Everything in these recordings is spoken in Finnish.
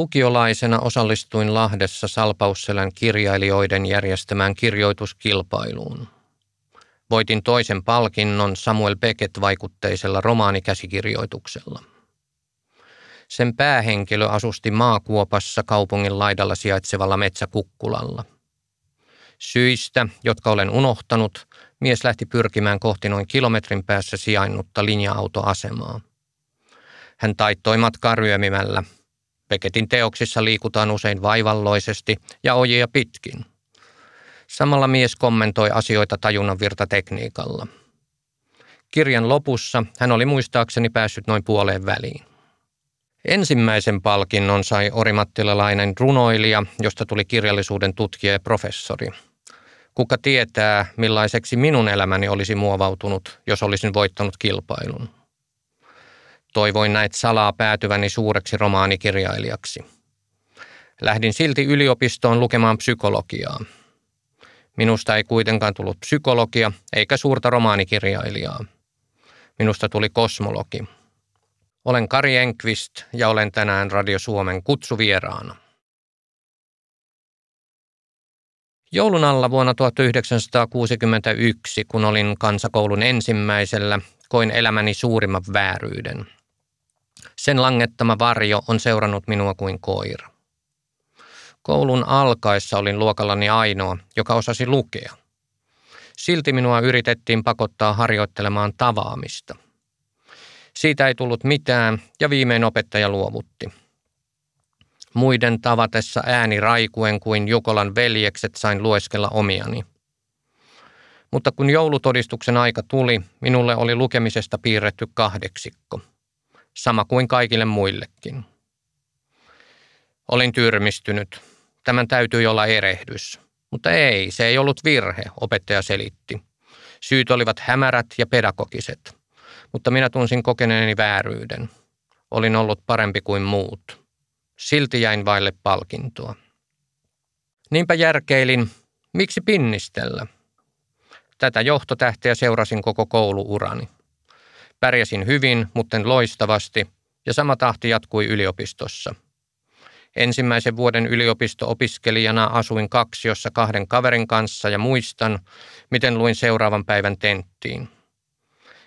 Lukiolaisena osallistuin Lahdessa Salpausselän kirjailijoiden järjestämään kirjoituskilpailuun. Voitin toisen palkinnon Samuel Beckett-vaikutteisella romaanikäsikirjoituksella. Sen päähenkilö asusti maakuopassa kaupungin laidalla sijaitsevalla metsäkukkulalla. Syistä, jotka olen unohtanut, mies lähti pyrkimään kohti noin kilometrin päässä sijainnutta linja-autoasemaa. Hän taittoi matkaa ryömimällä. Peketin teoksissa liikutaan usein vaivalloisesti ja ojia pitkin. Samalla mies kommentoi asioita tajunnan virtatekniikalla. Kirjan lopussa hän oli muistaakseni päässyt noin puoleen väliin. Ensimmäisen palkinnon sai orimattilalainen runoilija, josta tuli kirjallisuuden tutkija ja professori. Kuka tietää, millaiseksi minun elämäni olisi muovautunut, jos olisin voittanut kilpailun. Toivoin näet salaa päätyväni suureksi romaanikirjailijaksi. Lähdin silti yliopistoon lukemaan psykologiaa. Minusta ei kuitenkaan tullut psykologia eikä suurta romaanikirjailijaa. Minusta tuli kosmologi. Olen Kari Enqvist ja olen tänään Radio Suomen kutsuvieraana. Joulun alla vuonna 1961, kun olin kansakoulun ensimmäisellä, koin elämäni suurimman vääryyden. Sen langettama varjo on seurannut minua kuin koira. Koulun alkaessa olin luokallani ainoa, joka osasi lukea. Silti minua yritettiin pakottaa harjoittelemaan tavaamista – siitä ei tullut mitään ja viimein opettaja luovutti. Muiden tavatessa ääni raikuen kuin Jukolan veljekset sain lueskella omiani. Mutta kun joulutodistuksen aika tuli, minulle oli lukemisesta piirretty kahdeksikko. Sama kuin kaikille muillekin. Olin tyrmistynyt. Tämän täytyi olla erehdys. Mutta ei, se ei ollut virhe, opettaja selitti. Syyt olivat hämärät ja pedagogiset – mutta minä tunsin kokeneeni vääryyden. Olin ollut parempi kuin muut. Silti jäin vaille palkintoa. Niinpä järkeilin, miksi pinnistellä? Tätä johtotähteä seurasin koko kouluurani. Pärjäsin hyvin, mutta loistavasti, ja sama tahti jatkui yliopistossa. Ensimmäisen vuoden yliopisto-opiskelijana asuin kaksiossa kahden kaverin kanssa ja muistan, miten luin seuraavan päivän tenttiin –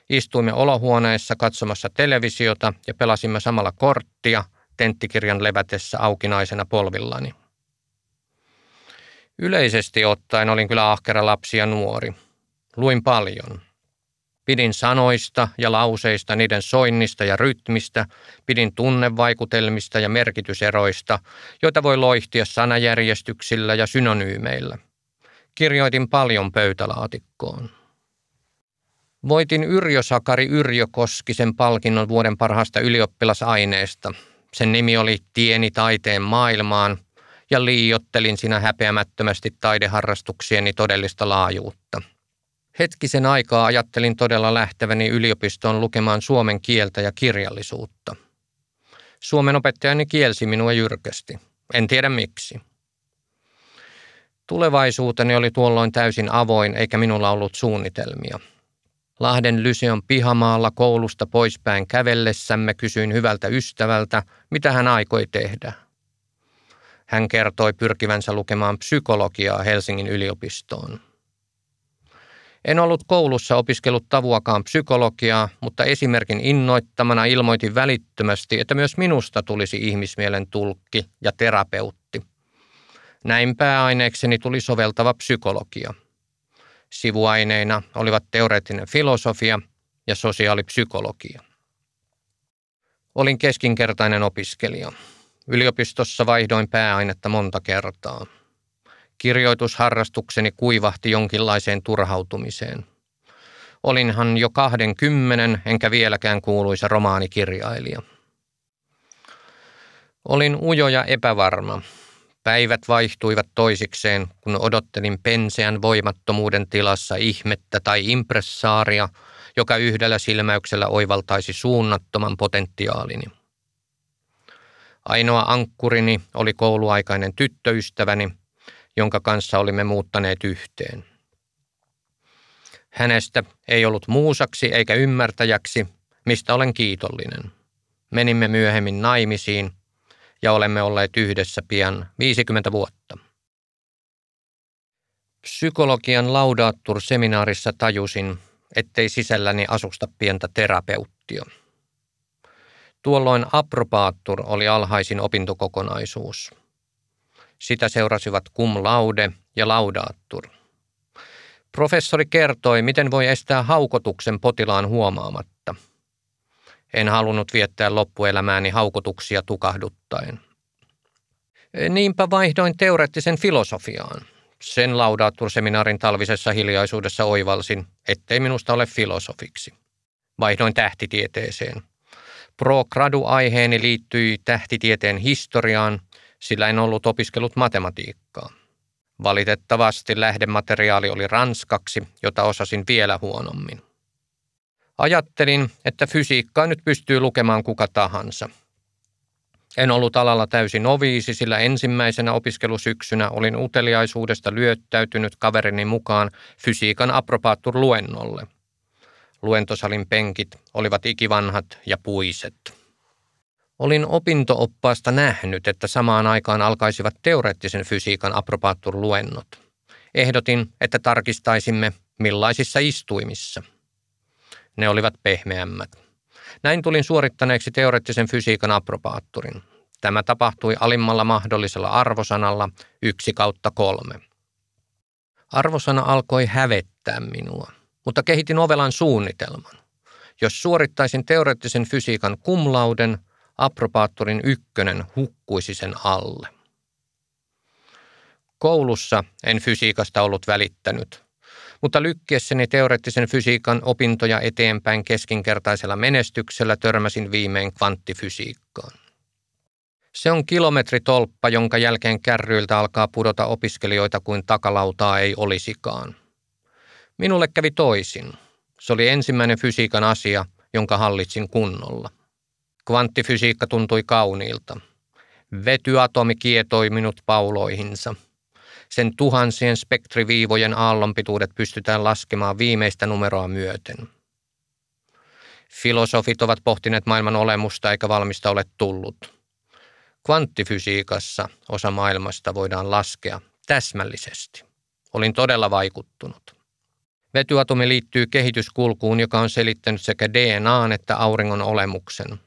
Istuimme olohuoneessa katsomassa televisiota ja pelasimme samalla korttia tenttikirjan levätessä aukinaisena polvillani. Yleisesti ottaen olin kyllä ahkera lapsi ja nuori. Luin paljon. Pidin sanoista ja lauseista, niiden soinnista ja rytmistä, pidin tunnevaikutelmista ja merkityseroista, joita voi loihtia sanajärjestyksillä ja synonyymeillä. Kirjoitin paljon pöytälaatikkoon. Voitin Yrjö Sakari Yrjö Koskisen palkinnon vuoden parhaasta ylioppilasaineesta. Sen nimi oli Tieni taiteen maailmaan ja liiottelin siinä häpeämättömästi taideharrastuksieni todellista laajuutta. Hetkisen aikaa ajattelin todella lähteväni yliopistoon lukemaan suomen kieltä ja kirjallisuutta. Suomen opettajani kielsi minua jyrkästi. En tiedä miksi. Tulevaisuuteni oli tuolloin täysin avoin eikä minulla ollut suunnitelmia – Lahden Lyseon pihamaalla koulusta poispäin kävellessämme kysyin hyvältä ystävältä, mitä hän aikoi tehdä. Hän kertoi pyrkivänsä lukemaan psykologiaa Helsingin yliopistoon. En ollut koulussa opiskellut tavuakaan psykologiaa, mutta esimerkin innoittamana ilmoitin välittömästi, että myös minusta tulisi ihmismielen tulkki ja terapeutti. Näin pääaineekseni tuli soveltava psykologia – Sivuaineina olivat teoreettinen filosofia ja sosiaalipsykologia. Olin keskinkertainen opiskelija. Yliopistossa vaihdoin pääainetta monta kertaa. Kirjoitusharrastukseni kuivahti jonkinlaiseen turhautumiseen. Olinhan jo kahden kymmenen, enkä vieläkään kuuluisa romaanikirjailija. Olin ujo ja epävarma, Päivät vaihtuivat toisikseen, kun odottelin penseän voimattomuuden tilassa ihmettä tai impressaaria, joka yhdellä silmäyksellä oivaltaisi suunnattoman potentiaalini. Ainoa ankkurini oli kouluaikainen tyttöystäväni, jonka kanssa olimme muuttaneet yhteen. Hänestä ei ollut muusaksi eikä ymmärtäjäksi, mistä olen kiitollinen. Menimme myöhemmin naimisiin – ja olemme olleet yhdessä pian 50 vuotta. Psykologian laudaattur-seminaarissa tajusin, ettei sisälläni asusta pientä terapeuttia. Tuolloin approbaattur oli alhaisin opintokokonaisuus. Sitä seurasivat cum laude ja laudaattur. Professori kertoi, miten voi estää haukotuksen potilaan huomaamatta. En halunnut viettää loppuelämääni haukotuksia tukahduttaen. Niinpä vaihdoin teoreettisen filosofiaan. Sen laudaatturseminaarin talvisessa hiljaisuudessa oivalsin, ettei minusta ole filosofiksi. Vaihdoin tähtitieteeseen. Pro-gradu-aiheeni liittyi tähtitieteen historiaan, sillä en ollut opiskellut matematiikkaa. Valitettavasti lähdemateriaali oli ranskaksi, jota osasin vielä huonommin. Ajattelin, että fysiikkaa nyt pystyy lukemaan kuka tahansa. En ollut alalla täysin noviisi, sillä ensimmäisenä opiskelusyksynä olin uteliaisuudesta lyöttäytynyt kaverini mukaan fysiikan apropaattur luennolle. Luentosalin penkit olivat ikivanhat ja puiset. Olin opintooppaasta nähnyt, että samaan aikaan alkaisivat teoreettisen fysiikan apropaattur luennot. Ehdotin, että tarkistaisimme, millaisissa istuimissa. Ne olivat pehmeämmät. Näin tulin suorittaneeksi teoreettisen fysiikan apropaatturin. Tämä tapahtui alimmalla mahdollisella arvosanalla 1 kautta kolme. Arvosana alkoi hävettää minua, mutta kehitin ovelan suunnitelman. Jos suorittaisin teoreettisen fysiikan kumlauden, apropaattorin ykkönen hukkuisi sen alle. Koulussa en fysiikasta ollut välittänyt, mutta lykkiessäni teoreettisen fysiikan opintoja eteenpäin keskinkertaisella menestyksellä törmäsin viimein kvanttifysiikkaan. Se on kilometritolppa, jonka jälkeen kärryiltä alkaa pudota opiskelijoita kuin takalautaa ei olisikaan. Minulle kävi toisin. Se oli ensimmäinen fysiikan asia, jonka hallitsin kunnolla. Kvanttifysiikka tuntui kauniilta. Vetyatomi kietoi minut pauloihinsa. Sen tuhansien spektriviivojen aallonpituudet pystytään laskemaan viimeistä numeroa myöten. Filosofit ovat pohtineet maailman olemusta eikä valmista ole tullut. Kvanttifysiikassa osa maailmasta voidaan laskea täsmällisesti. Olin todella vaikuttunut. Vetyatomi liittyy kehityskulkuun, joka on selittänyt sekä DNAn että auringon olemuksen.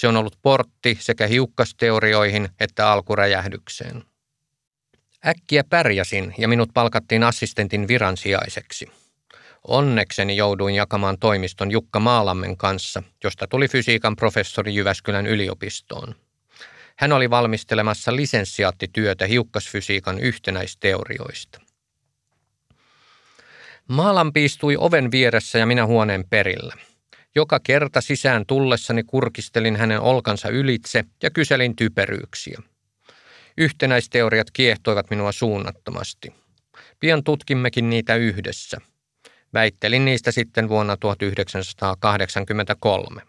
Se on ollut portti sekä hiukkasteorioihin että alkuräjähdykseen. Äkkiä pärjäsin ja minut palkattiin assistentin viransijaiseksi. Onnekseni jouduin jakamaan toimiston Jukka Maalammen kanssa, josta tuli fysiikan professori Jyväskylän yliopistoon. Hän oli valmistelemassa lisenssiaattityötä hiukkasfysiikan yhtenäisteorioista. Maalampi istui oven vieressä ja minä huoneen perillä. Joka kerta sisään tullessani kurkistelin hänen olkansa ylitse ja kyselin typeryyksiä. Yhtenäisteoriat kiehtoivat minua suunnattomasti. Pian tutkimmekin niitä yhdessä. Väittelin niistä sitten vuonna 1983.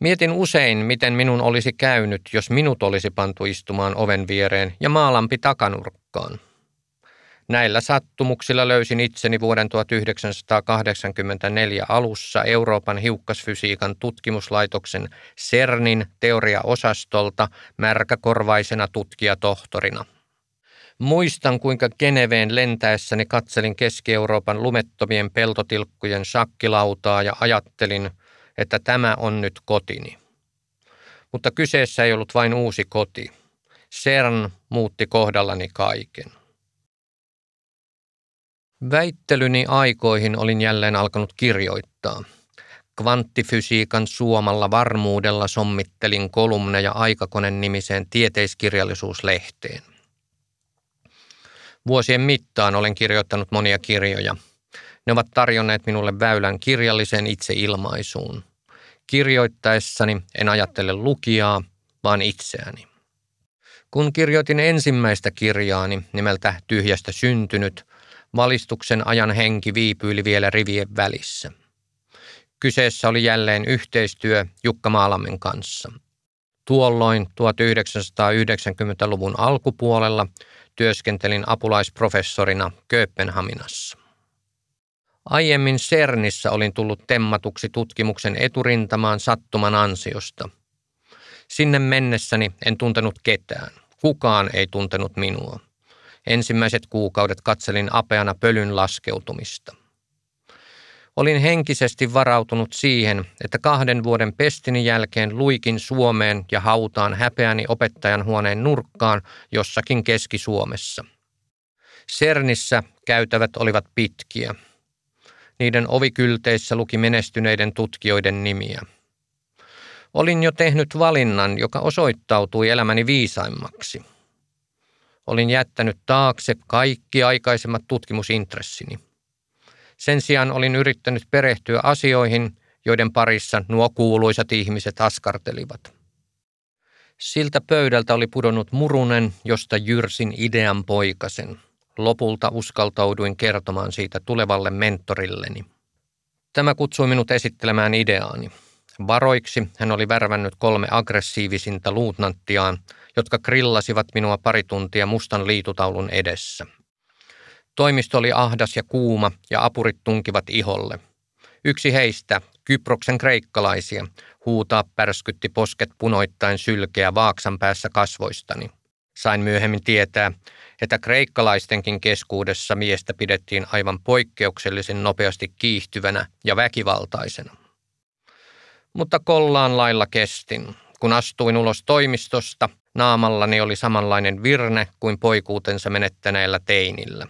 Mietin usein, miten minun olisi käynyt, jos minut olisi pantu istumaan oven viereen ja maalampi takanurkkaan. Näillä sattumuksilla löysin itseni vuoden 1984 alussa Euroopan hiukkasfysiikan tutkimuslaitoksen CERNin teoriaosastolta märkäkorvaisena tutkijatohtorina. Muistan, kuinka Geneveen lentäessäni katselin Keski-Euroopan lumettomien peltotilkkujen shakkilautaa ja ajattelin, että tämä on nyt kotini. Mutta kyseessä ei ollut vain uusi koti. CERN muutti kohdallani kaiken. Väittelyni aikoihin olin jälleen alkanut kirjoittaa. Kvanttifysiikan suomalla varmuudella sommittelin kolumneja aikakonen nimiseen tieteiskirjallisuuslehteen. Vuosien mittaan olen kirjoittanut monia kirjoja. Ne ovat tarjonneet minulle väylän kirjalliseen itseilmaisuun. Kirjoittaessani en ajattele lukijaa, vaan itseäni. Kun kirjoitin ensimmäistä kirjaani nimeltä Tyhjästä syntynyt, Valistuksen ajan henki viipyili vielä rivien välissä. Kyseessä oli jälleen yhteistyö Jukka Maalammen kanssa. Tuolloin 1990-luvun alkupuolella työskentelin apulaisprofessorina Kööpenhaminassa. Aiemmin CERNissä olin tullut temmatuksi tutkimuksen eturintamaan sattuman ansiosta. Sinne mennessäni en tuntenut ketään. Kukaan ei tuntenut minua. Ensimmäiset kuukaudet katselin apeana pölyn laskeutumista. Olin henkisesti varautunut siihen, että kahden vuoden pestini jälkeen luikin Suomeen ja hautaan häpeäni opettajan huoneen nurkkaan jossakin Keski-Suomessa. Sernissä käytävät olivat pitkiä. Niiden ovikylteissä luki menestyneiden tutkijoiden nimiä. Olin jo tehnyt valinnan, joka osoittautui elämäni viisaimmaksi. Olin jättänyt taakse kaikki aikaisemmat tutkimusintressini. Sen sijaan olin yrittänyt perehtyä asioihin, joiden parissa nuo kuuluisat ihmiset askartelivat. Siltä pöydältä oli pudonnut murunen, josta jyrsin idean poikasen. Lopulta uskaltauduin kertomaan siitä tulevalle mentorilleni. Tämä kutsui minut esittelemään ideaani. Varoiksi hän oli värvännyt kolme aggressiivisinta luutnanttiaan, jotka grillasivat minua pari tuntia mustan liitutaulun edessä. Toimisto oli ahdas ja kuuma ja apurit tunkivat iholle. Yksi heistä, Kyproksen kreikkalaisia, huutaa pärskytti posket punoittain sylkeä vaaksan päässä kasvoistani. Sain myöhemmin tietää, että kreikkalaistenkin keskuudessa miestä pidettiin aivan poikkeuksellisen nopeasti kiihtyvänä ja väkivaltaisena. Mutta kollaan lailla kestin. Kun astuin ulos toimistosta, naamallani oli samanlainen virne kuin poikuutensa menettäneellä teinillä.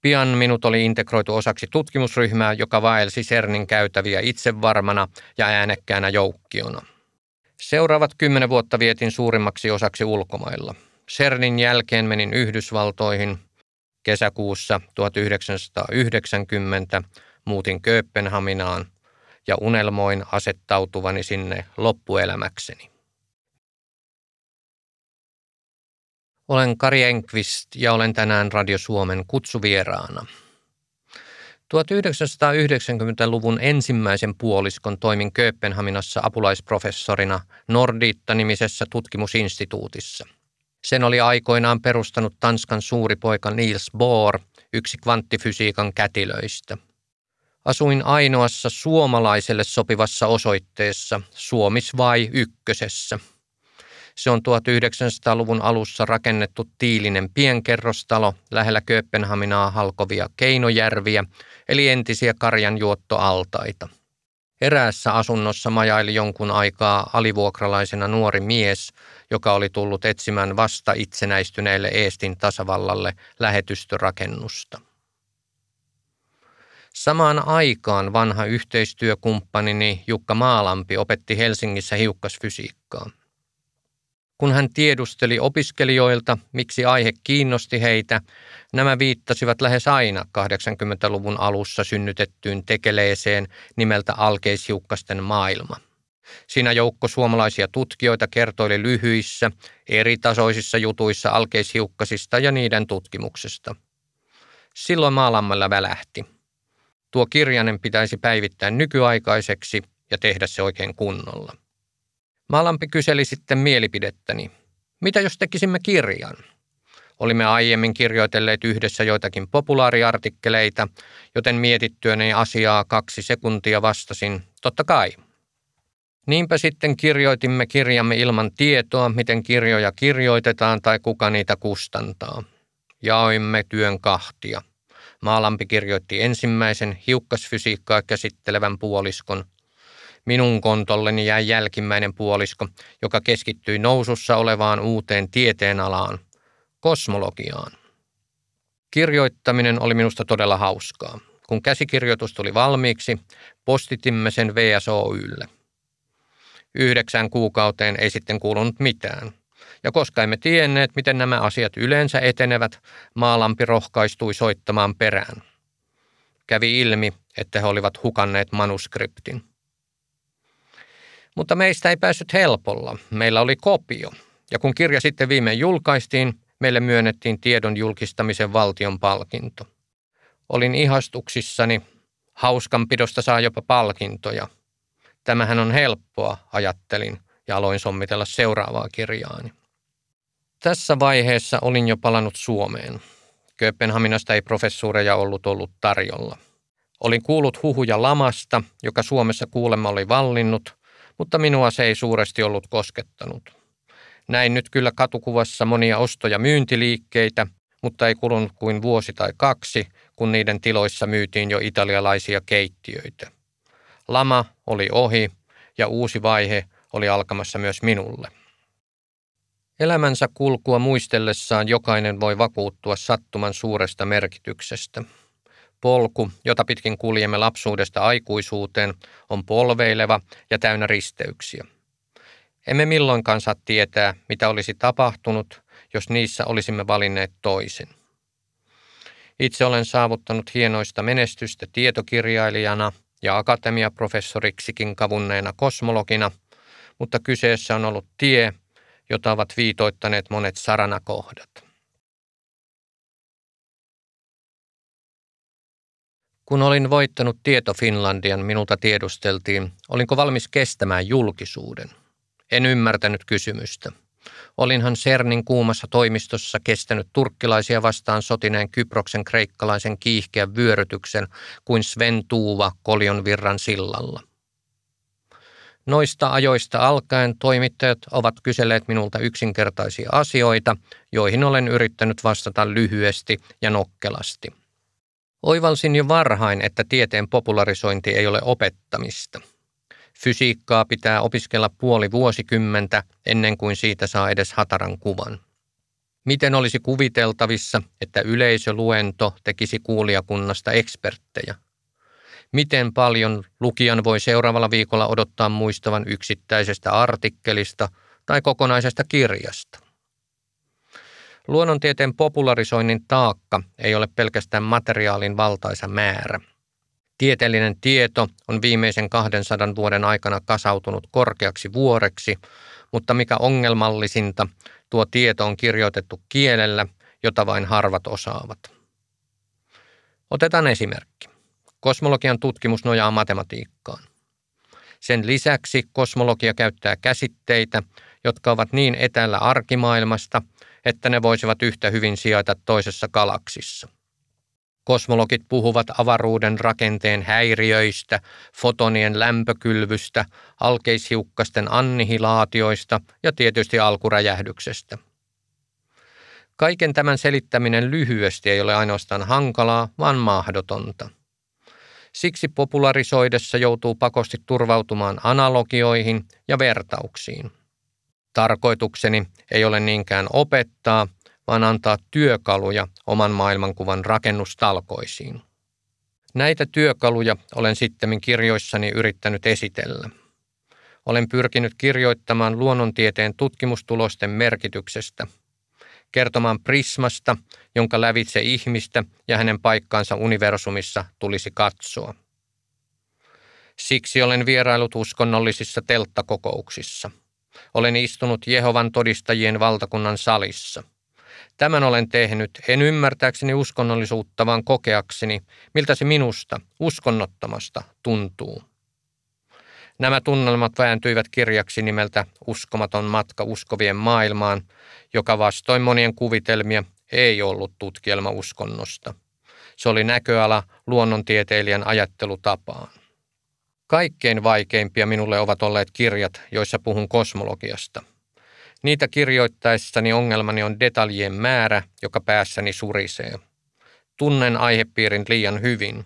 Pian minut oli integroitu osaksi tutkimusryhmää, joka vaelsi CERNin käytäviä itsevarmana ja äänekkäänä joukkiona. Seuraavat kymmenen vuotta vietin suurimmaksi osaksi ulkomailla. CERNin jälkeen menin Yhdysvaltoihin. Kesäkuussa 1990 muutin Kööpenhaminaan ja unelmoin asettautuvani sinne loppuelämäkseni. Olen Kari Enqvist ja olen tänään Radio Suomen kutsuvieraana. 1990-luvun ensimmäisen puoliskon toimin Kööpenhaminassa apulaisprofessorina Nordiitta-nimisessä tutkimusinstituutissa. Sen oli aikoinaan perustanut Tanskan suuri poika Niels Bohr, yksi kvanttifysiikan kätilöistä. Asuin ainoassa suomalaiselle sopivassa osoitteessa, Suomisvai ykkösessä – se on 1900-luvun alussa rakennettu tiilinen pienkerrostalo lähellä Kööpenhaminaa halkovia keinojärviä, eli entisiä karjanjuottoaltaita. Eräässä asunnossa majaili jonkun aikaa alivuokralaisena nuori mies, joka oli tullut etsimään vasta itsenäistyneelle Eestin tasavallalle lähetystörakennusta. Samaan aikaan vanha yhteistyökumppanini Jukka Maalampi opetti Helsingissä hiukkasfysiikkaa. Kun hän tiedusteli opiskelijoilta, miksi aihe kiinnosti heitä, nämä viittasivat lähes aina 80-luvun alussa synnytettyyn tekeleeseen nimeltä alkeishiukkasten maailma. Siinä joukko suomalaisia tutkijoita kertoili lyhyissä, eri tasoisissa jutuissa alkeishiukkasista ja niiden tutkimuksesta. Silloin maalammalla välähti. Tuo kirjanen pitäisi päivittää nykyaikaiseksi ja tehdä se oikein kunnolla. Maalampi kyseli sitten mielipidettäni. Mitä jos tekisimme kirjan? Olimme aiemmin kirjoitelleet yhdessä joitakin populaariartikkeleita, joten mietittyäni asiaa kaksi sekuntia vastasin, totta kai. Niinpä sitten kirjoitimme kirjamme ilman tietoa, miten kirjoja kirjoitetaan tai kuka niitä kustantaa. Jaoimme työn kahtia. Maalampi kirjoitti ensimmäisen hiukkasfysiikkaa käsittelevän puoliskon Minun kontolleni jäi jälkimmäinen puolisko, joka keskittyi nousussa olevaan uuteen tieteenalaan, kosmologiaan. Kirjoittaminen oli minusta todella hauskaa. Kun käsikirjoitus tuli valmiiksi, postitimme sen VSOYlle. Yhdeksän kuukauteen ei sitten kuulunut mitään. Ja koska emme tienneet, miten nämä asiat yleensä etenevät, Maalampi rohkaistui soittamaan perään. Kävi ilmi, että he olivat hukanneet manuskriptin. Mutta meistä ei päässyt helpolla. Meillä oli kopio. Ja kun kirja sitten viimein julkaistiin, meille myönnettiin tiedon julkistamisen valtion palkinto. Olin ihastuksissani. Hauskanpidosta saa jopa palkintoja. Tämähän on helppoa, ajattelin ja aloin sommitella seuraavaa kirjaani. Tässä vaiheessa olin jo palannut Suomeen. Kööpenhaminasta ei professuureja ollut ollut tarjolla. Olin kuullut huhuja lamasta, joka Suomessa kuulemma oli vallinnut, mutta minua se ei suuresti ollut koskettanut. Näin nyt kyllä katukuvassa monia osto- ja myyntiliikkeitä, mutta ei kulunut kuin vuosi tai kaksi, kun niiden tiloissa myytiin jo italialaisia keittiöitä. Lama oli ohi ja uusi vaihe oli alkamassa myös minulle. Elämänsä kulkua muistellessaan jokainen voi vakuuttua sattuman suuresta merkityksestä. Polku, jota pitkin kuljemme lapsuudesta aikuisuuteen, on polveileva ja täynnä risteyksiä. Emme milloinkaan saa tietää, mitä olisi tapahtunut, jos niissä olisimme valinneet toisin. Itse olen saavuttanut hienoista menestystä tietokirjailijana ja akatemiaprofessoriksikin kavunneena kosmologina, mutta kyseessä on ollut tie, jota ovat viitoittaneet monet saranakohdat. Kun olin voittanut Tieto Finlandian, minulta tiedusteltiin, olinko valmis kestämään julkisuuden. En ymmärtänyt kysymystä. Olinhan CERNin kuumassa toimistossa kestänyt turkkilaisia vastaan sotineen Kyproksen kreikkalaisen kiihkeän vyörytyksen kuin Sven Tuuva Koljon virran sillalla. Noista ajoista alkaen toimittajat ovat kyselleet minulta yksinkertaisia asioita, joihin olen yrittänyt vastata lyhyesti ja nokkelasti. Oivalsin jo varhain, että tieteen popularisointi ei ole opettamista. Fysiikkaa pitää opiskella puoli vuosikymmentä ennen kuin siitä saa edes hataran kuvan. Miten olisi kuviteltavissa, että yleisöluento tekisi kuulijakunnasta eksperttejä? Miten paljon lukijan voi seuraavalla viikolla odottaa muistavan yksittäisestä artikkelista tai kokonaisesta kirjasta? Luonnontieteen popularisoinnin taakka ei ole pelkästään materiaalin valtaisa määrä. Tieteellinen tieto on viimeisen 200 vuoden aikana kasautunut korkeaksi vuoreksi, mutta mikä ongelmallisinta, tuo tieto on kirjoitettu kielellä, jota vain harvat osaavat. Otetaan esimerkki. Kosmologian tutkimus nojaa matematiikkaan. Sen lisäksi kosmologia käyttää käsitteitä, jotka ovat niin etäällä arkimaailmasta, että ne voisivat yhtä hyvin sijaita toisessa galaksissa. Kosmologit puhuvat avaruuden rakenteen häiriöistä, fotonien lämpökylvystä, alkeishiukkasten annihilaatioista ja tietysti alkuräjähdyksestä. Kaiken tämän selittäminen lyhyesti ei ole ainoastaan hankalaa, vaan mahdotonta. Siksi popularisoidessa joutuu pakosti turvautumaan analogioihin ja vertauksiin. Tarkoitukseni ei ole niinkään opettaa, vaan antaa työkaluja oman maailmankuvan rakennustalkoisiin. Näitä työkaluja olen sitten kirjoissani yrittänyt esitellä. Olen pyrkinyt kirjoittamaan luonnontieteen tutkimustulosten merkityksestä, kertomaan prismasta, jonka lävitse ihmistä ja hänen paikkaansa universumissa tulisi katsoa. Siksi olen vierailut uskonnollisissa telttakokouksissa. Olen istunut Jehovan todistajien valtakunnan salissa – Tämän olen tehnyt, en ymmärtääkseni uskonnollisuutta, vaan kokeakseni, miltä se minusta, uskonnottomasta, tuntuu. Nämä tunnelmat vääntyivät kirjaksi nimeltä Uskomaton matka uskovien maailmaan, joka vastoin monien kuvitelmia ei ollut tutkielma uskonnosta. Se oli näköala luonnontieteilijän ajattelutapaan. Kaikkein vaikeimpia minulle ovat olleet kirjat, joissa puhun kosmologiasta – Niitä kirjoittaessani ongelmani on detaljien määrä, joka päässäni surisee. Tunnen aihepiirin liian hyvin.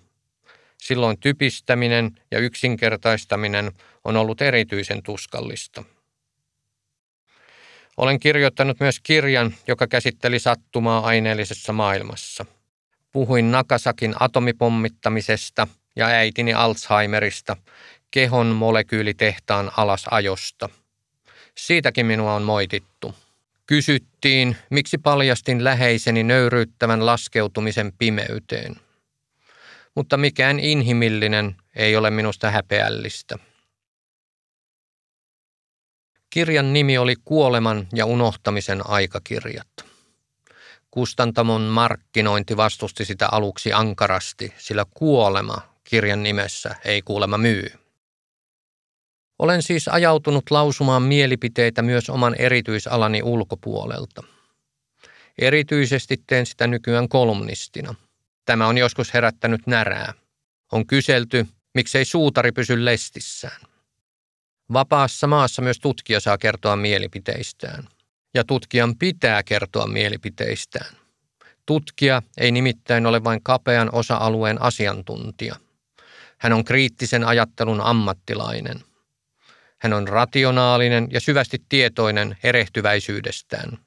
Silloin typistäminen ja yksinkertaistaminen on ollut erityisen tuskallista. Olen kirjoittanut myös kirjan, joka käsitteli sattumaa aineellisessa maailmassa. Puhuin Nakasakin atomipommittamisesta ja äitini Alzheimerista, kehon molekyylitehtaan alasajosta – Siitäkin minua on moitittu. Kysyttiin, miksi paljastin läheiseni nöyryyttävän laskeutumisen pimeyteen. Mutta mikään inhimillinen ei ole minusta häpeällistä. Kirjan nimi oli Kuoleman ja unohtamisen aikakirjat. Kustantamon markkinointi vastusti sitä aluksi ankarasti, sillä kuolema kirjan nimessä ei kuolema myy. Olen siis ajautunut lausumaan mielipiteitä myös oman erityisalani ulkopuolelta. Erityisesti teen sitä nykyään kolumnistina. Tämä on joskus herättänyt närää. On kyselty, miksei suutari pysy lestissään. Vapaassa maassa myös tutkija saa kertoa mielipiteistään. Ja tutkijan pitää kertoa mielipiteistään. Tutkija ei nimittäin ole vain kapean osa-alueen asiantuntija. Hän on kriittisen ajattelun ammattilainen. Hän on rationaalinen ja syvästi tietoinen erehtyväisyydestään.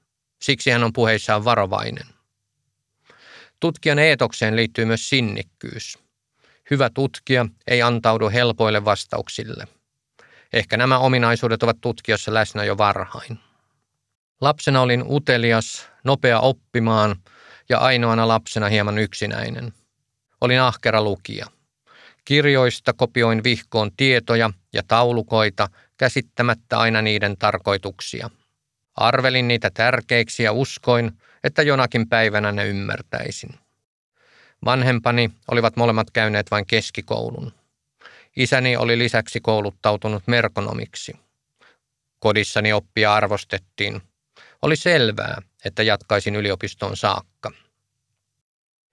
Siksi hän on puheissaan varovainen. Tutkijan eetokseen liittyy myös sinnikkyys. Hyvä tutkija ei antaudu helpoille vastauksille. Ehkä nämä ominaisuudet ovat tutkijassa läsnä jo varhain. Lapsena olin utelias, nopea oppimaan ja ainoana lapsena hieman yksinäinen. Olin ahkera lukija. Kirjoista kopioin vihkoon tietoja ja taulukoita käsittämättä aina niiden tarkoituksia. Arvelin niitä tärkeiksi ja uskoin, että jonakin päivänä ne ymmärtäisin. Vanhempani olivat molemmat käyneet vain keskikoulun. Isäni oli lisäksi kouluttautunut merkonomiksi. Kodissani oppia arvostettiin. Oli selvää, että jatkaisin yliopistoon saakka.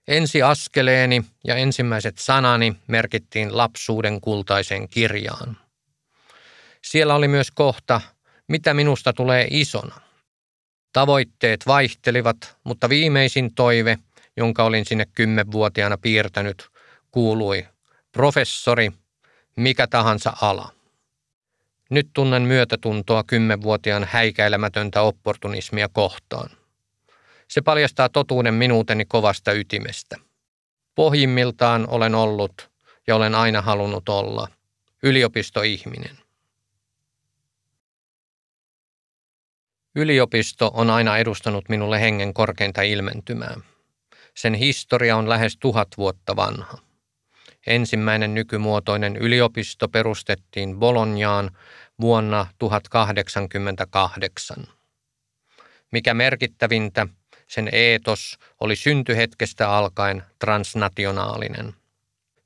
Ensi askeleeni ja ensimmäiset sanani merkittiin lapsuuden kultaiseen kirjaan. Siellä oli myös kohta, mitä minusta tulee isona. Tavoitteet vaihtelivat, mutta viimeisin toive, jonka olin sinne kymmenvuotiaana piirtänyt, kuului professori, mikä tahansa ala. Nyt tunnen myötätuntoa kymmenvuotiaan häikäilemätöntä opportunismia kohtaan. Se paljastaa totuuden minuuteni kovasta ytimestä. Pohjimmiltaan olen ollut ja olen aina halunnut olla yliopistoihminen. Yliopisto on aina edustanut minulle hengen korkeinta ilmentymää. Sen historia on lähes tuhat vuotta vanha. Ensimmäinen nykymuotoinen yliopisto perustettiin Bolognaan vuonna 1088. Mikä merkittävintä, sen eetos oli syntyhetkestä alkaen transnationaalinen.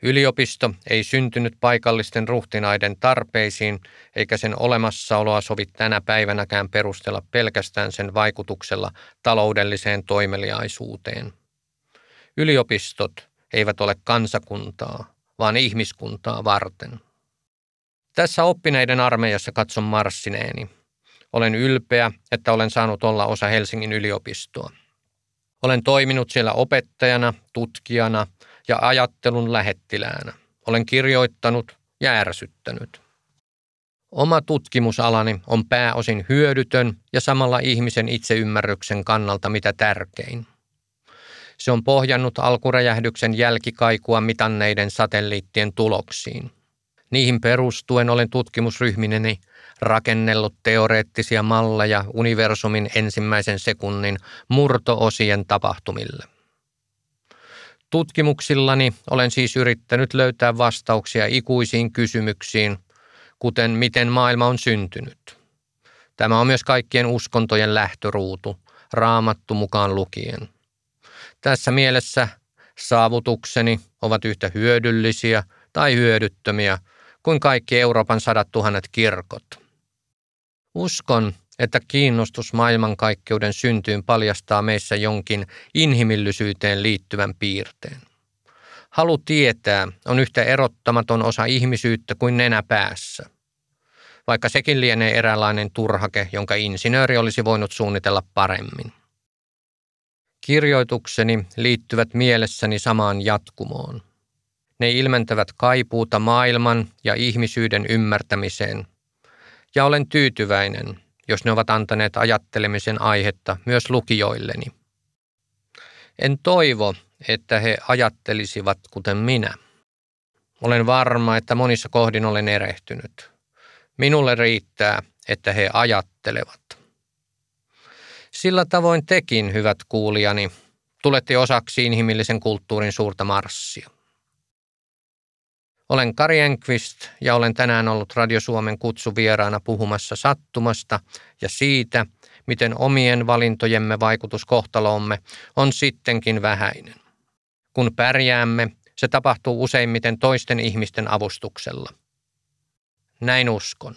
Yliopisto ei syntynyt paikallisten ruhtinaiden tarpeisiin, eikä sen olemassaoloa sovi tänä päivänäkään perustella pelkästään sen vaikutuksella taloudelliseen toimeliaisuuteen. Yliopistot eivät ole kansakuntaa, vaan ihmiskuntaa varten. Tässä oppineiden armeijassa katson marssineeni. Olen ylpeä, että olen saanut olla osa Helsingin yliopistoa. Olen toiminut siellä opettajana, tutkijana ja ajattelun lähettiläänä. Olen kirjoittanut ja ärsyttänyt. Oma tutkimusalani on pääosin hyödytön ja samalla ihmisen itseymmärryksen kannalta mitä tärkein. Se on pohjannut alkuräjähdyksen jälkikaikua mitanneiden satelliittien tuloksiin. Niihin perustuen olen tutkimusryhmineni rakennellut teoreettisia malleja universumin ensimmäisen sekunnin murtoosien tapahtumille. Tutkimuksillani olen siis yrittänyt löytää vastauksia ikuisiin kysymyksiin, kuten miten maailma on syntynyt. Tämä on myös kaikkien uskontojen lähtöruutu, raamattu mukaan lukien. Tässä mielessä saavutukseni ovat yhtä hyödyllisiä tai hyödyttömiä kuin kaikki Euroopan sadat tuhannet kirkot. Uskon, että kiinnostus maailmankaikkeuden syntyyn paljastaa meissä jonkin inhimillisyyteen liittyvän piirteen. Halu tietää on yhtä erottamaton osa ihmisyyttä kuin nenä päässä. Vaikka sekin lienee eräänlainen turhake, jonka insinööri olisi voinut suunnitella paremmin. Kirjoitukseni liittyvät mielessäni samaan jatkumoon. Ne ilmentävät kaipuuta maailman ja ihmisyyden ymmärtämiseen, ja olen tyytyväinen, jos ne ovat antaneet ajattelemisen aihetta myös lukijoilleni. En toivo, että he ajattelisivat kuten minä. Olen varma, että monissa kohdin olen erehtynyt. Minulle riittää, että he ajattelevat. Sillä tavoin tekin, hyvät kuulijani, tulette osaksi inhimillisen kulttuurin suurta marssia. Olen Kari Enqvist ja olen tänään ollut Radio Suomen kutsuvieraana puhumassa sattumasta ja siitä, miten omien valintojemme vaikutus kohtaloomme on sittenkin vähäinen. Kun pärjäämme, se tapahtuu useimmiten toisten ihmisten avustuksella. Näin uskon.